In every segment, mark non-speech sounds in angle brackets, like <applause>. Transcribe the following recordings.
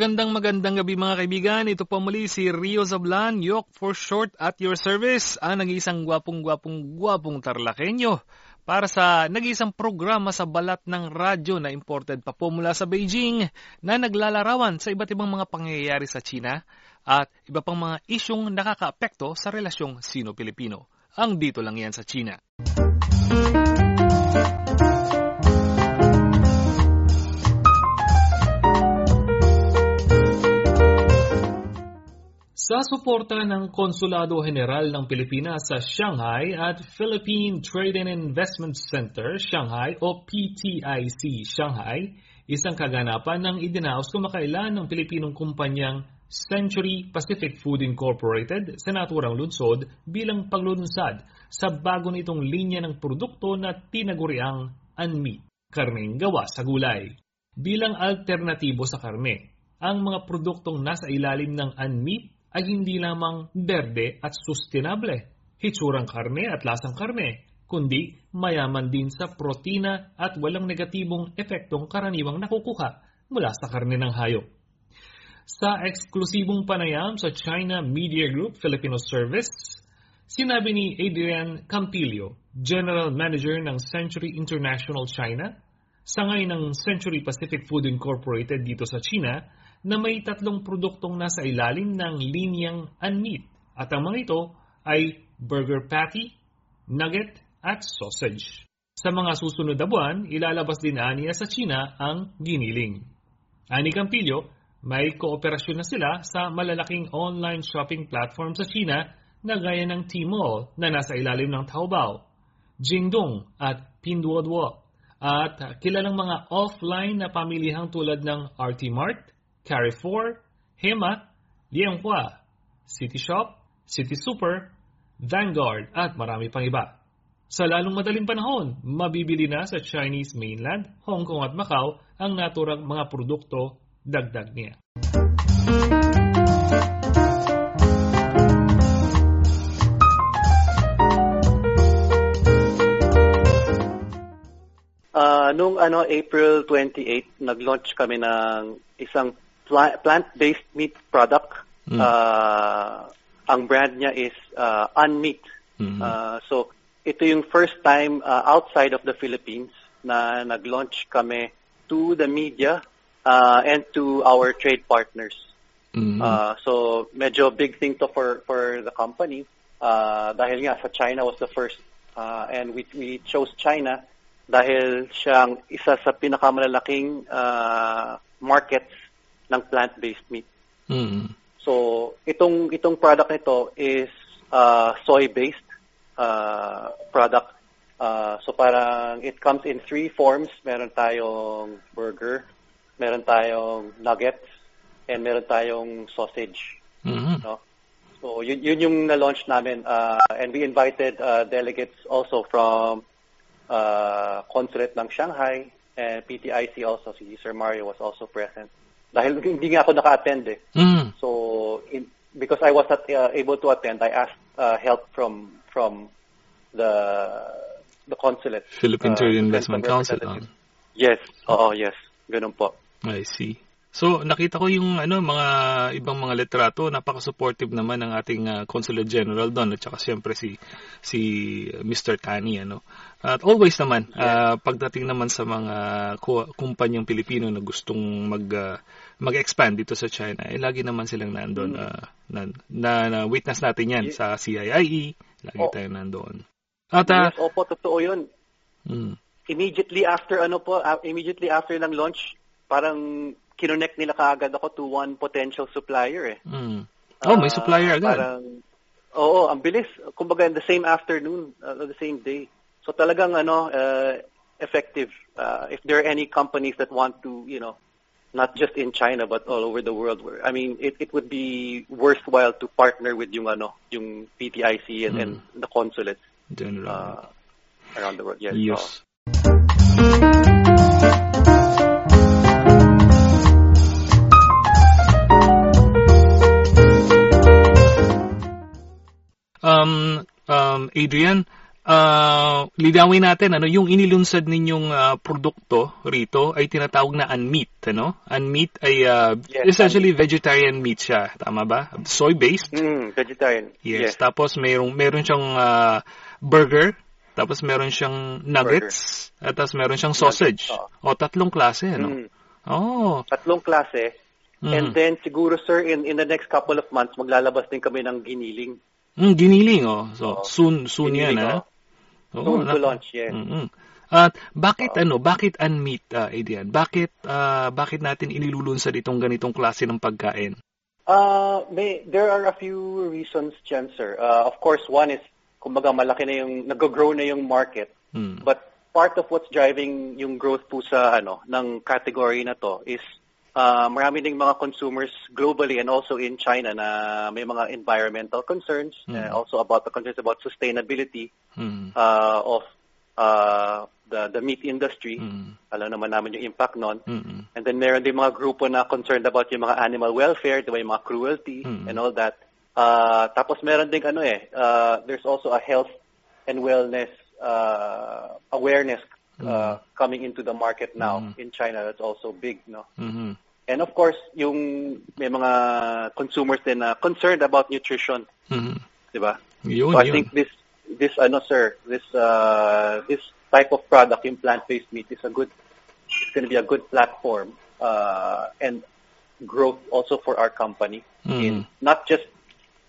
Magandang magandang gabi mga kaibigan. Ito po muli si Rio Zablan, Yok for short at your service, ang nag-iisang gwapong-gwapong gwapong tarlakenyo para sa nag-iisang programa sa balat ng radyo na imported pa po mula sa Beijing na naglalarawan sa iba't ibang mga pangyayari sa China at iba pang mga isyong nakakaapekto sa relasyong Sino-Pilipino. Ang dito lang yan sa China. Sa suporta ng Konsulado General ng Pilipinas sa Shanghai at Philippine Trade and Investment Center, Shanghai o PTIC Shanghai, isang kaganapan ng idinaos kumakailan ng Pilipinong kumpanyang Century Pacific Food Incorporated sa naturang lunsod bilang paglunsad sa bago nitong linya ng produkto na tinaguriang unmeat, karneng gawa sa gulay. Bilang alternatibo sa karne, ang mga produktong nasa ilalim ng unmeat ay hindi lamang berde at sustainable, hitsurang karne at lasang karne, kundi mayaman din sa protina at walang negatibong epektong karaniwang nakukuha mula sa karne ng hayop. Sa eksklusibong panayam sa China Media Group Filipino Service, sinabi ni Adrian Campillo, General Manager ng Century International China, sangay ng Century Pacific Food Incorporated dito sa China, na may tatlong produktong nasa ilalim ng linyang unmeat at ang mga ito ay burger patty, nugget at sausage. Sa mga susunod na buwan, ilalabas din aniya sa China ang giniling. Ani Campillo, may kooperasyon na sila sa malalaking online shopping platform sa China na gaya ng Tmall na nasa ilalim ng Taobao, Jingdong at Pinduoduo at kilalang mga offline na pamilihang tulad ng RT Mart, Carrefour, Hema, Lianhua, City Shop, City Super, Vanguard at marami pang iba. Sa lalong madaling panahon, mabibili na sa Chinese mainland, Hong Kong at Macau ang naturang mga produkto dagdag niya. Uh, nung ano April 28, nag-launch kami ng isang plant-based meat product. Mm. Uh, ang brand niya is uh, Unmeat. Mm-hmm. Uh, so ito yung first time uh, outside of the Philippines na nag-launch kami to the media uh, and to our trade partners. Mm-hmm. Uh, so medyo big thing to for for the company uh, dahil nga sa China was the first uh, and we we chose China dahil siyang isa sa pinakamalalaking uh, markets ng plant-based meat. Mm. So, itong itong product nito is uh, soy-based uh, product. Uh, so parang it comes in three forms. Meron tayong burger, meron tayong nuggets, and meron tayong sausage. Mm-hmm. No? So yun, yun yung na-launch namin. Uh, and we invited uh, delegates also from uh, consulate ng Shanghai and PTIC also, si Sir Mario was also present. Dahil hindi nga ako naka-attend eh. Mm. So, in, because I was not uh, able to attend, I asked uh, help from from the the consulate. Philippine uh, Investment Council. Uh. Yes, oo, yes. Ganun po. I see. So nakita ko yung ano mga ibang mga litrato, napaka-supportive naman ng ating uh, Consulate General doon at saka siyempre si si Mr. Tani ano. At always naman yeah. uh, pagdating naman sa mga kumpanyang Pilipino na gustong mag uh, mag-expand dito sa China, eh lagi naman silang nandoon mm. uh, na, na, na witness natin 'yan yeah. sa CIIE, lagi oh. tayong nandoon. At uh, yes, opo, totoo 'yun. Mm. Immediately after ano po, uh, immediately after ng launch, parang kinonect nila kaagad ako to one potential supplier eh. Mm. Oh, may supplier uh, agad. Parang, oo, ang bilis. Kumbaga, in the same afternoon, uh, the same day. So talagang ano, uh, effective. Uh, if there are any companies that want to, you know, not just in China but all over the world. Where, I mean, it, it would be worthwhile to partner with yung ano, yung PTIC and, mm. and the consulates uh, around the world. Yes. yes. So. Adrian, uh, lidawin natin ano yung inilunsad ninyong uh, produkto rito ay tinatawag na unmeat ano unmeat ay uh, yes, essentially unmeat. vegetarian meat siya tama ba soy based mm, vegetarian yes, yes. tapos mayroong meron siyang uh, burger tapos meron siyang nuggets burger. at tapos meron siyang sausage nuggets, oh. o tatlong klase ano mm. oh tatlong klase mm. and then siguro sir in in the next couple of months maglalabas din kami ng giniling Mm, giniling, oh. So, oh. soon, soon giniling, yan, ha? Oh. Soon to launch, yes. Mm-hmm. At bakit uh, ano, bakit unmeat, uh, Adrian? Bakit uh, bakit natin inilulunsad itong ganitong klase ng pagkain? Uh, may, there are a few reasons dyan, sir. Uh, of course, one is, kumbaga malaki na yung, nag-grow na yung market. Mm. But part of what's driving yung growth po sa ano ng category na to is uh, marami ding mga consumers globally and also in China na may mga environmental concerns, mm. uh, also about the concerns about sustainability mm. uh, of uh, the the meat industry. Mm. Alam naman namin yung impact nun. Mm-hmm. And then meron din mga grupo na concerned about yung mga animal welfare, diba, yung mga cruelty mm. and all that. Uh, tapos meron din ano eh, uh, there's also a health and wellness uh, awareness uh, coming into the market now mm-hmm. in China. That's also big, no? Mm-hmm. And of course, yung may mga consumers din na concerned about nutrition. Mm-hmm. Diba? Yun, so I yun. think this, this, ano sir, this, uh, this type of product, yung plant-based meat, is a good, it's going to be a good platform uh, and growth also for our company mm-hmm. in not just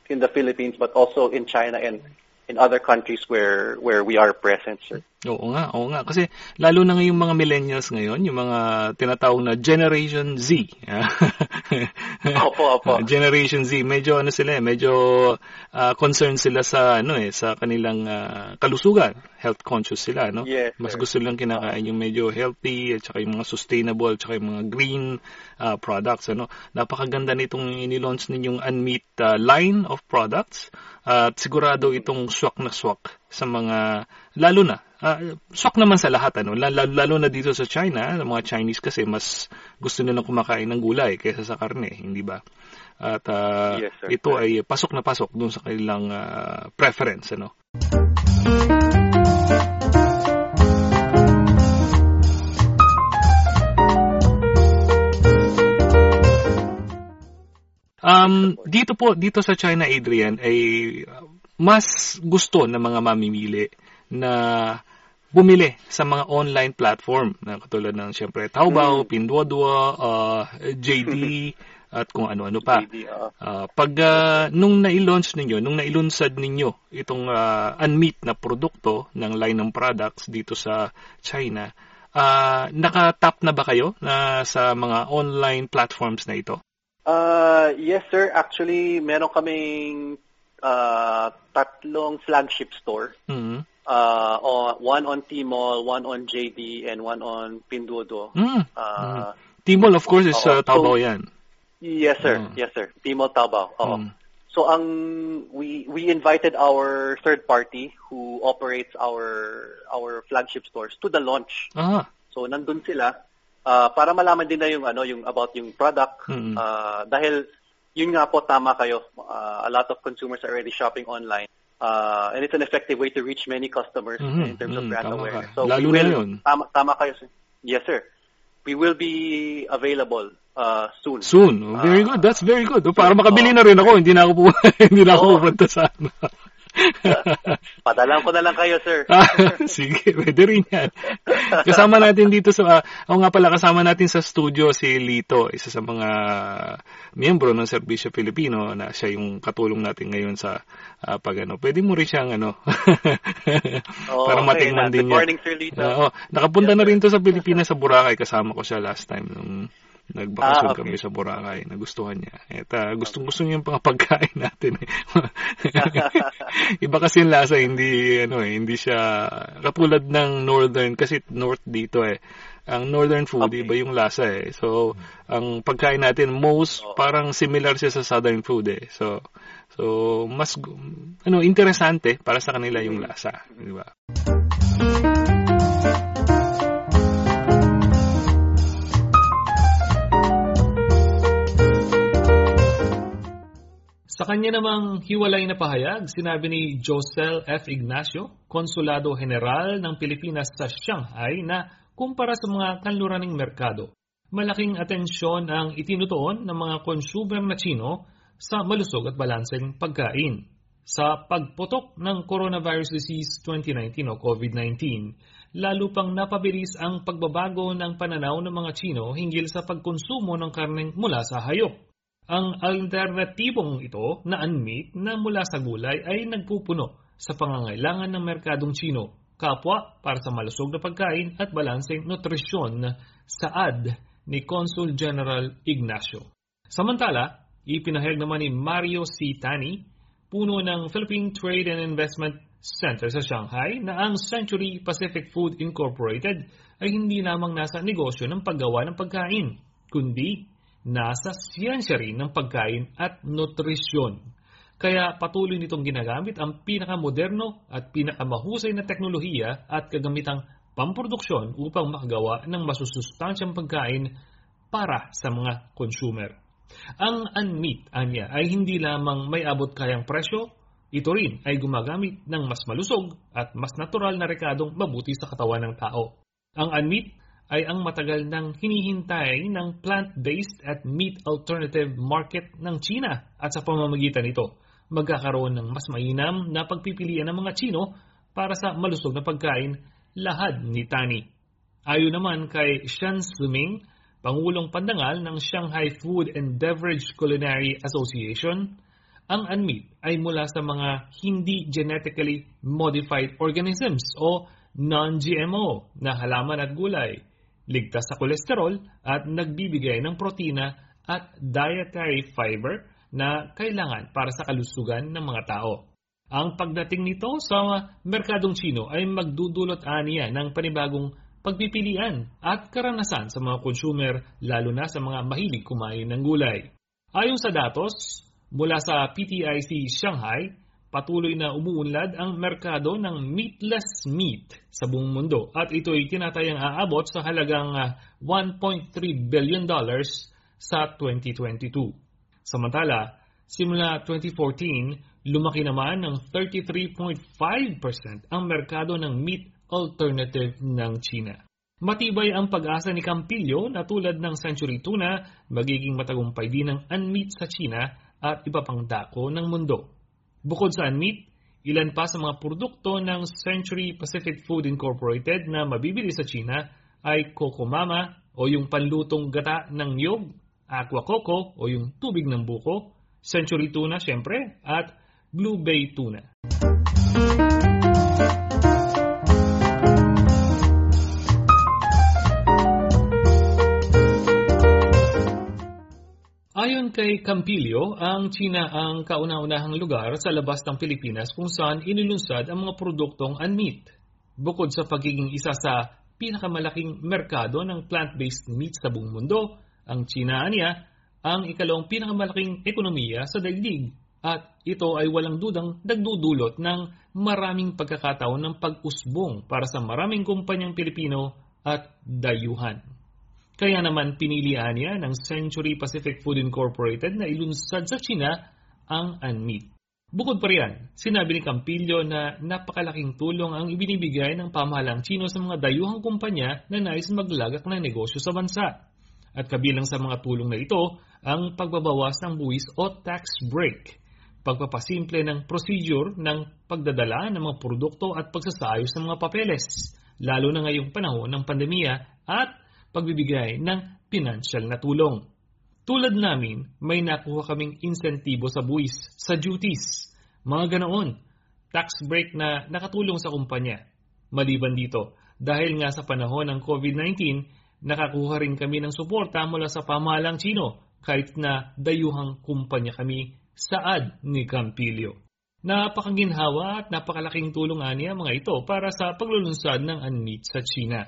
in the Philippines but also in China and in other countries where where we are present, sir. Oo nga, oo nga. Kasi lalo na ngayong mga millennials ngayon, yung mga tinatawag na Generation Z. <laughs> opo, opo. Generation Z, medyo ano sila eh, medyo uh, concerned sila sa ano eh, sa kanilang uh, kalusugan. Health conscious sila, no? Yes, Mas gusto lang kinakain yung medyo healthy at saka yung mga sustainable at saka yung mga green uh, products, ano? Napakaganda nitong ini-launch ninyong unmeat uh, line of products at sigurado itong swak na swak sa mga lalo na uh, shock naman sa lahat ano. Lalo, lalo na dito sa China ng mga Chinese kasi mas gusto nilang kumakain ng gulay kaysa sa karne hindi ba? At uh, yes, sir. ito ay pasok na pasok dun sa kanilang uh, preference ano. Um, dito po, dito sa China, Adrian, ay mas gusto ng mga mamimili na bumili sa mga online platform na katulad ng siyempre Taobao, mm. Pinduoduo, uh, JD <laughs> at kung ano-ano pa. Uh, pag uh, nung na-launch ninyo, nung nailunsad ninyo itong uh, unmeat na produkto ng line ng products dito sa China, uh, naka-tap na ba kayo na sa mga online platforms na ito? Uh, yes sir, actually meron kaming uh, tatlong flagship store. Mm-hmm. Uh, one on Tmall, one on JD, and one on Pinduoduo. Mm. Uh, mm. Tmall, of course, is uh, Taobao so, yan. Yes, sir. Mm. Yes, sir. Tmall, Taobao. Oo. Mm. So, ang we we invited our third party who operates our our flagship stores to the launch. Ah. So, nandun sila uh, para malaman din na yung ano yung about yung product mm-hmm. uh, dahil yun nga po, tama kayo. Uh, a lot of consumers are already shopping online. Uh, and it's an effective way to reach many customers mm-hmm. in terms of mm-hmm. brand tama awareness. So Lalo we will, yun. Tama, tama kayo. Yes, sir. We will be available uh, soon. Soon. Oh, very uh, good. That's very good. Para makabili na rin ako. Hindi na ako pu- <laughs> hindi na ako oh. pupunta sa ano. <laughs> Padalan ko na lang kayo, sir. <laughs> Sige, pwede rin yan. <laughs> Kasama natin dito sa, uh, nga pala, kasama natin sa studio si Lito, isa sa mga miyembro ng Serbisyo Filipino na siya yung katulong natin ngayon sa uh, pag ano. Pwede mo rin siyang ano, <laughs> oh, para matingnan okay, din niya. Good morning, Sir Lito. Uh, oh, nakapunta yes, na rin to sa Pilipinas, sa Boracay. Kasama ko siya last time nung Nagbakasyon ah, okay. kami sa Boracay. Nagustuhan niya. At uh, gustong gusto niya yung mga <laughs> pagkain natin. Eh. <laughs> Iba kasi yung lasa, hindi, ano eh, hindi siya, katulad ng northern, kasi north dito eh. Ang northern food, okay. iba yung lasa eh. So, ang pagkain natin, most oh. parang similar siya sa southern food eh. So, so mas, ano, interesante para sa kanila yung lasa. Di ba? Kanya namang hiwalay na pahayag, sinabi ni Josel F. Ignacio, Konsulado General ng Pilipinas sa Shanghai na kumpara sa mga kanluraning merkado, malaking atensyon ang itinutuon ng mga consumer na Chino sa malusog at balanseng pagkain. Sa pagputok ng Coronavirus Disease 2019 o COVID-19, lalo pang napabilis ang pagbabago ng pananaw ng mga Chino hinggil sa pagkonsumo ng karneng mula sa hayop. Ang alternatibong ito na unmeat na mula sa gulay ay nagpupuno sa pangangailangan ng merkadong Chino, kapwa para sa malusog na pagkain at balanseng nutrisyon sa ad ni Consul General Ignacio. Samantala, ipinahayag naman ni Mario C. Tani, puno ng Philippine Trade and Investment Center sa Shanghai na ang Century Pacific Food Incorporated ay hindi lamang nasa negosyo ng paggawa ng pagkain, kundi nasa siyensya rin ng pagkain at nutrisyon. Kaya patuloy nitong ginagamit ang pinakamoderno at pinakamahusay na teknolohiya at kagamitang pamproduksyon upang makagawa ng masusustansyang pagkain para sa mga consumer. Ang unmeat, anya, ay hindi lamang may abot kayang presyo, ito rin ay gumagamit ng mas malusog at mas natural na rekadong mabuti sa katawan ng tao. Ang unmeat ay ang matagal nang hinihintay ng plant-based at meat alternative market ng China at sa pamamagitan nito, magkakaroon ng mas mainam na pagpipilian ng mga Chino para sa malusog na pagkain lahad ni Tani. Ayon naman kay Shan Suming, Pangulong Pandangal ng Shanghai Food and Beverage Culinary Association, ang unmeat ay mula sa mga hindi genetically modified organisms o non-GMO na halaman at gulay, ligtas sa kolesterol at nagbibigay ng protina at dietary fiber na kailangan para sa kalusugan ng mga tao. Ang pagdating nito sa merkadong Chino ay magdudulot aniya ng panibagong pagpipilian at karanasan sa mga consumer lalo na sa mga mahilig kumain ng gulay. Ayon sa datos, mula sa PTIC Shanghai, patuloy na umuunlad ang merkado ng meatless meat sa buong mundo at ito ay tinatayang aabot sa halagang 1.3 billion dollars sa 2022. Samantala, simula 2014, lumaki naman ng 33.5% ang merkado ng meat alternative ng China. Matibay ang pag-asa ni Campillo na tulad ng Century Tuna, magiging matagumpay din ang unmeat sa China at iba pang dako ng mundo. Bukod sa unmeat, ilan pa sa mga produkto ng Century Pacific Food Incorporated na mabibili sa China ay Coco Mama o yung panlutong gata ng niyog, Aqua Coco o yung tubig ng buko, Century Tuna syempre, at Blue Bay Tuna. Ayon kay Campillo, ang China ang kauna-unahang lugar sa labas ng Pilipinas kung saan inilunsad ang mga produktong unmeat. Bukod sa pagiging isa sa pinakamalaking merkado ng plant-based meat sa buong mundo, ang China niya ang ikalawang pinakamalaking ekonomiya sa daigdig at ito ay walang dudang nagdudulot ng maraming pagkakataon ng pag-usbong para sa maraming kumpanyang Pilipino at dayuhan. Kaya naman pinilian niya ng Century Pacific Food Incorporated na ilunsad sa China ang unmeat. Bukod pa riyan, sinabi ni Campillo na napakalaking tulong ang ibinibigay ng pamahalang Chino sa mga dayuhang kumpanya na nais maglagak ng negosyo sa bansa. At kabilang sa mga tulong na ito, ang pagbabawas ng buwis o tax break, pagpapasimple ng procedure ng pagdadala ng mga produkto at pagsasayos ng mga papeles, lalo na ngayong panahon ng pandemya at pagbibigay ng financial na tulong. Tulad namin, may nakuha kaming insentibo sa buwis, sa duties, mga ganoon, tax break na nakatulong sa kumpanya. Maliban dito, dahil nga sa panahon ng COVID-19, nakakuha rin kami ng suporta mula sa pamahalang Chino kahit na dayuhang kumpanya kami saad ni Campillo. Napakaginhawa at napakalaking tulong niya mga ito para sa paglulunsad ng unmeat sa China.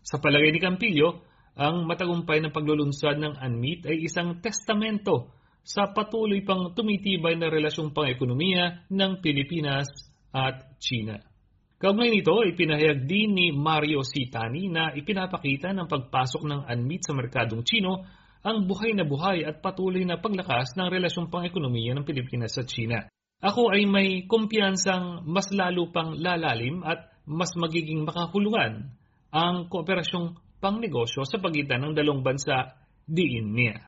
Sa palagay ni Campillo, ang matagumpay ng paglulunsad ng unmeat ay isang testamento sa patuloy pang tumitibay na relasyong pang-ekonomiya ng Pilipinas at China. Kaugnay nito, ipinahayag din ni Mario Citani na ipinapakita ng pagpasok ng unmeat sa merkadong Chino ang buhay na buhay at patuloy na paglakas ng relasyong pang-ekonomiya ng Pilipinas at China. Ako ay may kumpiyansang mas lalo pang lalalim at mas magiging makahulugan ang kooperasyong pangnegosyo sa pagitan ng dalawang bansa diin niya.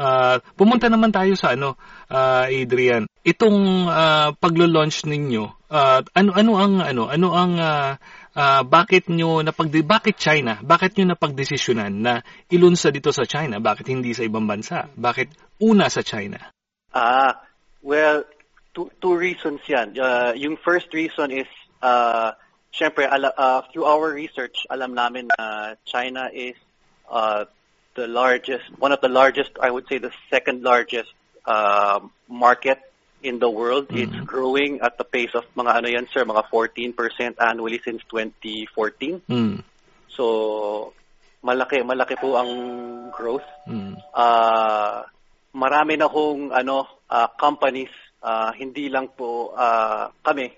Uh, pumunta naman tayo sa ano, uh, Adrian. Itong uh, paglo-launch ninyo, uh, ano ano ang ano, ano ang uh, uh, bakit nyo napag bakit China? Bakit nyo napagdesisyonan na ilunsa dito sa China? Bakit hindi sa ibang bansa? Bakit una sa China? Ah, well, two, two reasons 'yan. Uh, yung first reason is uh, syempre ala, uh, through our research, alam namin na China is uh, the largest, one of the largest, I would say the second largest uh, market in the world. Mm-hmm. It's growing at the pace of mga ano yan, sir, mga 14% annually since 2014. Mm. So, malaki, malaki po ang growth. Mm. Uh, marami na hong ano, uh, companies, uh, hindi lang po uh, kami,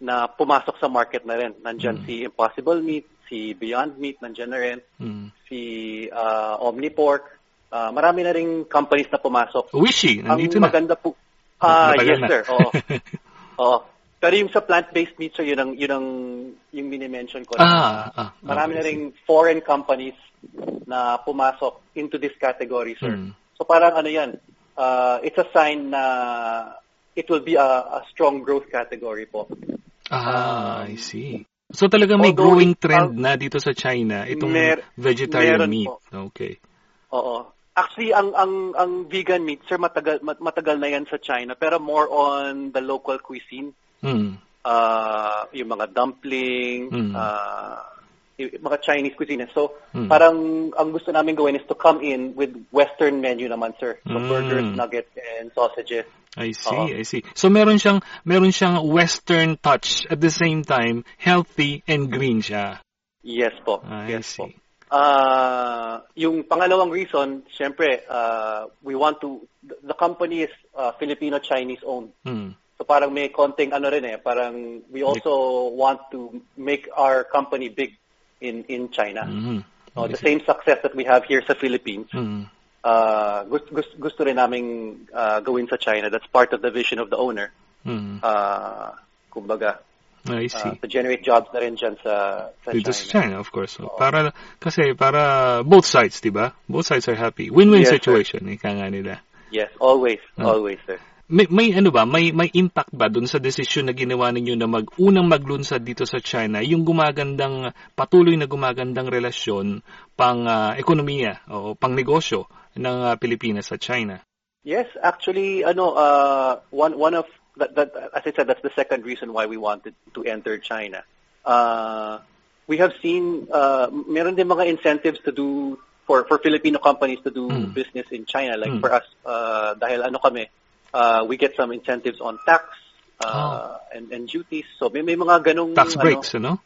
na pumasok sa market na rin. Nandyan mm. si Impossible Meat, si Beyond Meat, nandyan na rin. Mm. Si uh, Omnipork. Uh, marami na rin companies na pumasok. Wishy, nandito Ang na. maganda po. Ah, uh, yes sir. <laughs> Oo. Oo. Pero yung sa plant-based meat, sir, yun ang, yun ang, yung mini-mention ko. Ah, na, ah, marami okay, na rin foreign companies na pumasok into this category, sir. Mm. So parang ano yan, uh, it's a sign na it will be a, a strong growth category po. Ah, um, I see. So talaga may growing trend uh, na dito sa China itong mer- vegetarian meat. Po. Okay. Oo. Actually, ang ang ang vegan meat, sir, matagal matagal na 'yan sa China, pero more on the local cuisine. Mm. Uh, yung mga dumpling, mm. uh, mga Chinese cuisine. So, mm. parang ang gusto namin gawin is to come in with Western menu naman, sir. So, mm. burgers, nuggets, and sausages. I see, uh I see. So, meron siyang, meron siyang Western touch at the same time, healthy and green siya. Yes po. I yes see. Po. Uh, yung pangalawang reason, syempre, uh, we want to, the company is uh, Filipino-Chinese owned. Mm. So parang may konting ano rin eh, parang we also want to make our company big in in China. Mm-hmm. So, the same success that we have here sa Philippines, mm-hmm. uh, gusto, gusto, gusto rin naming uh, gawin sa China. That's part of the vision of the owner. Mm-hmm. Uh, kumbaga, I see. Uh, to generate jobs na rin dyan sa, sa China. sa China, of course. So, para, kasi para both sides, di ba? Both sides are happy. Win-win yes, situation, sir. ika nga nila. Yes, always, uh, always, sir. May, may ano ba, may may impact ba doon sa desisyon na ginawa ninyo na mag unang maglunsad dito sa China, yung gumagandang patuloy na gumagandang relasyon pang uh, ekonomiya o pang negosyo ng uh, Pilipinas sa China? Yes, actually ano uh, one one of that, that as I said that's the second reason why we wanted to enter China. Uh, we have seen uh, meron din mga incentives to do for for Filipino companies to do mm. business in China like mm. for us uh, dahil ano kami uh, we get some incentives on tax uh, oh. and, and duties. So may, may mga ganong tax breaks, ano, no?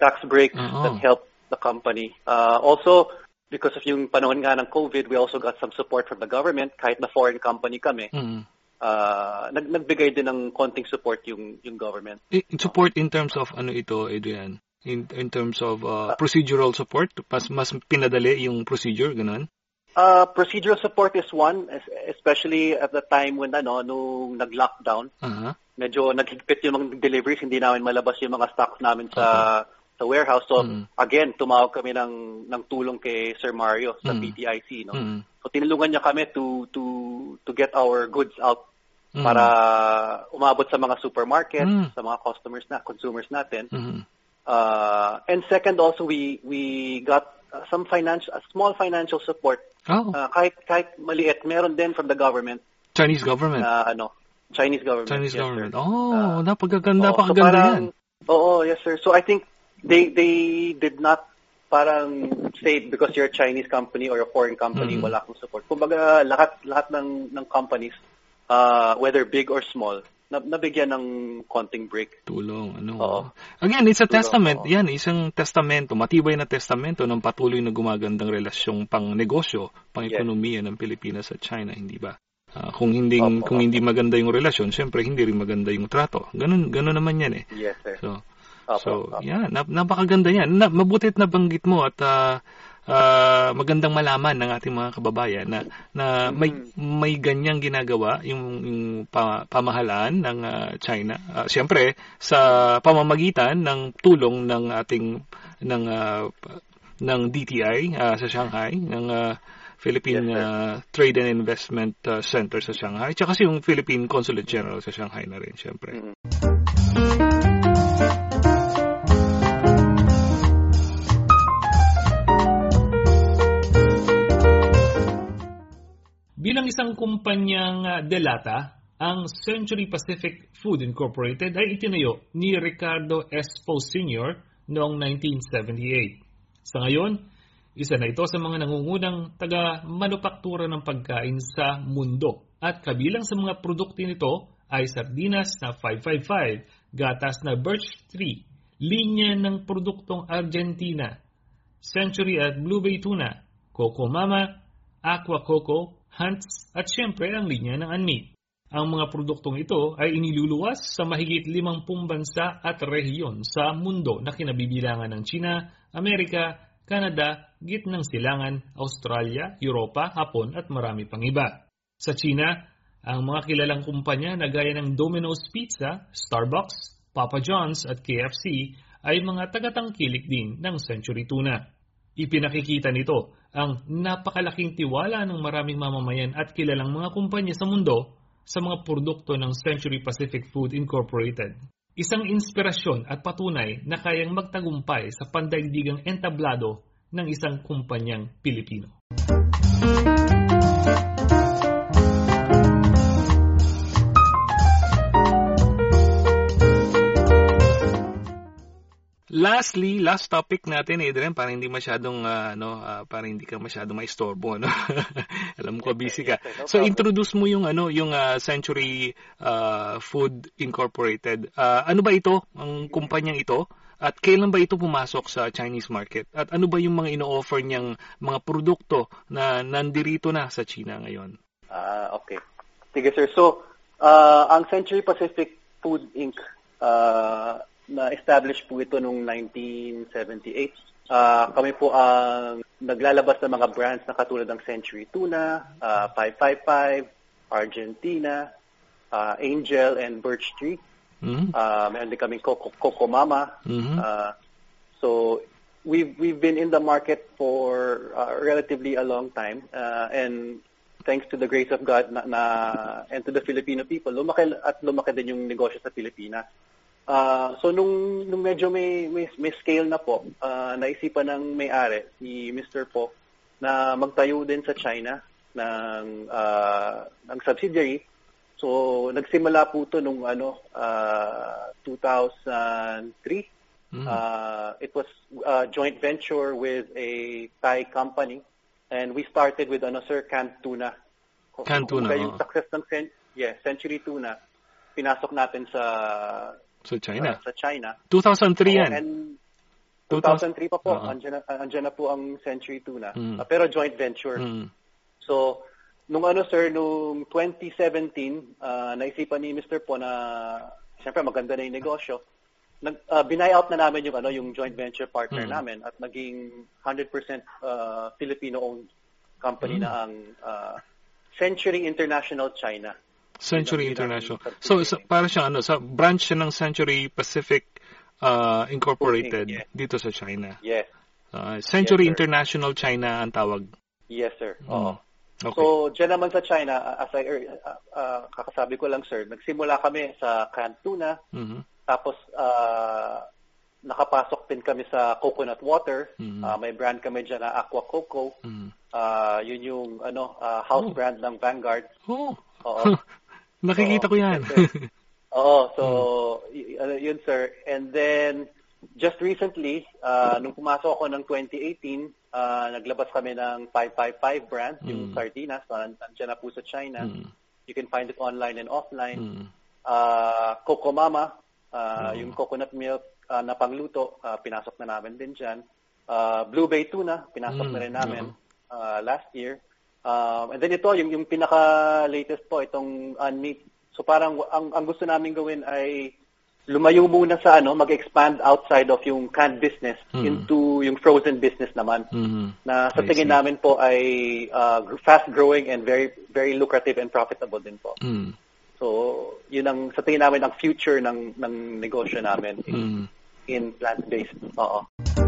Tax breaks uh-huh. that help the company. Uh, also, because of yung panahon nga ng COVID, we also got some support from the government kahit na foreign company kami. Mm. Uh, nag nagbigay din ng konting support yung yung government. support in terms of ano ito, Adrian? In in terms of uh, procedural support, mas mas pinadali yung procedure ganun? Uh, procedural support is one, especially at the time when ano, nung nag-lockdown. Uh-huh. Medyo naghigpit yung mga deliveries, hindi namin malabas yung mga stocks namin sa uh-huh. sa warehouse. So uh-huh. again, tumawag kami ng ng tulong kay Sir Mario sa uh-huh. PTIC, no. Uh-huh. So tinulungan niya kami to to to get our goods out uh-huh. para umabot sa mga supermarket, uh-huh. sa mga customers na consumers natin. Uh-huh. Uh, and second also we we got some financial, uh, small financial support. Oh. Uh, kahit, kahit maliit, meron din from the government. Chinese government? Uh, ano, Chinese government. Chinese yes, government. Sir. Oh, uh, napagaganda, oh, so yan. Oo, oh, yes sir. So I think they they did not parang say because you're a Chinese company or a foreign company, mm-hmm. wala akong support. Kumbaga, lahat lahat ng ng companies, uh, whether big or small, na, nabigyan ng konting break. Tulong, ano. Oo. Again, it's a Tulong, testament. Oo. Yan, isang testamento, matibay na testamento ng patuloy na gumagandang relasyong pang negosyo, pang ekonomiya yes. ng Pilipinas at China, hindi ba? Uh, kung hindi Opo, kung hindi maganda yung relasyon, syempre hindi rin maganda yung trato. Ganun ganun naman 'yan eh. Yes, sir. So, Opo, so opo. yeah, nap- napakaganda niyan. Na, mabutit na banggit mo at ah, ah, magandang malaman ng ating mga kababayan na na may may ganyang ginagawa yung, yung pa, pamahalaan ng ah, China. Ah, Siyempre sa pamamagitan ng tulong ng ating ng pa- ng DTI ah, sa Shanghai ng ah, Philippine Yes, ah, Trade and Investment ah, Center sa Shanghai, tsaka kasi yung Philippine Consulate General sa Shanghai na rin, siyempre. Mm. Bilang isang kumpanyang ah, delata, ang Century Pacific Food Incorporated ay itinayo ni Ricardo Espo Sr. noong 1978. Sa ngayon, isa na ito sa mga nangungunang taga-manupaktura ng pagkain sa mundo. At kabilang sa mga produkto nito ay sardinas na 555, gatas na birch tree, linya ng produktong Argentina, Century at Blue Bay Tuna, Coco Mama, Aqua Coco, Hunts at syempre ang linya ng Unmeat. Ang mga produktong ito ay iniluluwas sa mahigit 50 bansa at rehiyon sa mundo na kinabibilangan ng China, Amerika, Canada, gitnang silangan, Australia, Europa, Hapon at marami pang iba. Sa China, ang mga kilalang kumpanya na gaya ng Domino's Pizza, Starbucks, Papa John's at KFC ay mga tagatangkilik din ng Century Tuna. Ipinakikita nito ang napakalaking tiwala ng maraming mamamayan at kilalang mga kumpanya sa mundo sa mga produkto ng Century Pacific Food Incorporated. Isang inspirasyon at patunay na kayang magtagumpay sa pandaigdigang entablado ng isang kumpanyang Pilipino. Lastly, last topic natin, Adrian, para hindi masyadong, ah, ano, ah, para hindi ka masyadong maistorbo, ano? <laughs> Alam ko, busy ka. So, introduce mo yung, ano, yung ah, Century ah, Food Incorporated. Ah, ano ba ito, ang kumpanyang ito? At kailan ba ito pumasok sa Chinese market? At ano ba yung mga ino-offer niyang mga produkto na nandirito na sa China ngayon? Ah, okay. Sige, sir. So, ah, ang Century Pacific Food Inc. ah, na-establish po ito noong 1978. Ah, kami po ang naglalabas ng mga brands na katulad ng Century Tuna, ah, 555, Argentina, ah, Angel, and Birch Tree. Mhm. Uh, meron din kaming Coco, Coco Mama. Mhm. Uh, so we've we've been in the market for uh, relatively a long time, uh, and thanks to the grace of God na, na and to the Filipino people, lumaki at lumaki din yung negosyo sa Pilipinas. Uh, so nung nung medyo may may, may scale na po, uh, naisipan ng may-ari si Mr. Po na magtayo din sa China ng uh, ng subsidiary So, nagsimula po ito nung ano, uh, 2003. Mhm. Uh, it was a joint venture with a Thai company. And we started with ano, sir, canned tuna. Kung- Canned kung tuna, kaya yung success ng yeah, Century Tuna, pinasok natin sa Sa China. uh, sa China. 2003 Oo, yan. And 2000 2003 pa po, Oo. andyan, na, andyan na po ang Century Tuna. Mm. Uh, pero joint venture. Mhm. So, nung ano sir, nung 2017, ah, naisipan ni Mr. Po na siyempre maganda na yung negosyo. Nag uh, binay out na namin yung ano yung joint venture partner Mm. namin at naging 100% uh, Filipino-owned company Mm. na ang ah, Century International China. Century International. So, sa, para siyang ano, sa branch siya ng Century Pacific uh, Incorporated Holding, yeah. dito sa China. Yes. Uh, Century Yes, sir. International China ang tawag. Yes, sir. Oo. Okay. So, dyan naman sa China, uh, as I, uh, uh, kakasabi ko lang, sir, nagsimula kami sa canned tuna, Mhm. Tapos, ah, nakapasok din kami sa coconut water. Mhm. Ah, may brand kami dyan na Aqua Coco. Mhm. Ah, yun yung ano, ah, house Oh. brand ng Vanguard. Oh. Oo. <laughs> Nakikita Oo, ko yan. <laughs> Oo, so, y- ano, yun, sir. And then, just recently, ah, nung pumasok ako ng 2018, ah, naglabas kami ng 555 brand, yung Mm. sardinas. So, nan- nandiyan na po sa China. Mhm. You can find it online and offline. Mhm. Ah, Coco Mama, ah, Oo. yung coconut milk ah, na pangluto, ah, pinasok na namin din dyan. Ah, Blue Bay Tuna, pinasok Mm, na rin namin ah, last year. Um, and then ito, yung, yung pinaka-latest po, itong unmeat. So parang ang, ang gusto namin gawin ay lumayo muna sa ano, mag-expand outside of yung canned business Mm. into yung frozen business naman. Mhm. Na sa tingin namin po ay uh, fast growing and very very lucrative and profitable din po. Mm. So, yun ang sa tingin namin ang future ng ng negosyo namin in, Mm. in plant-based. Oo.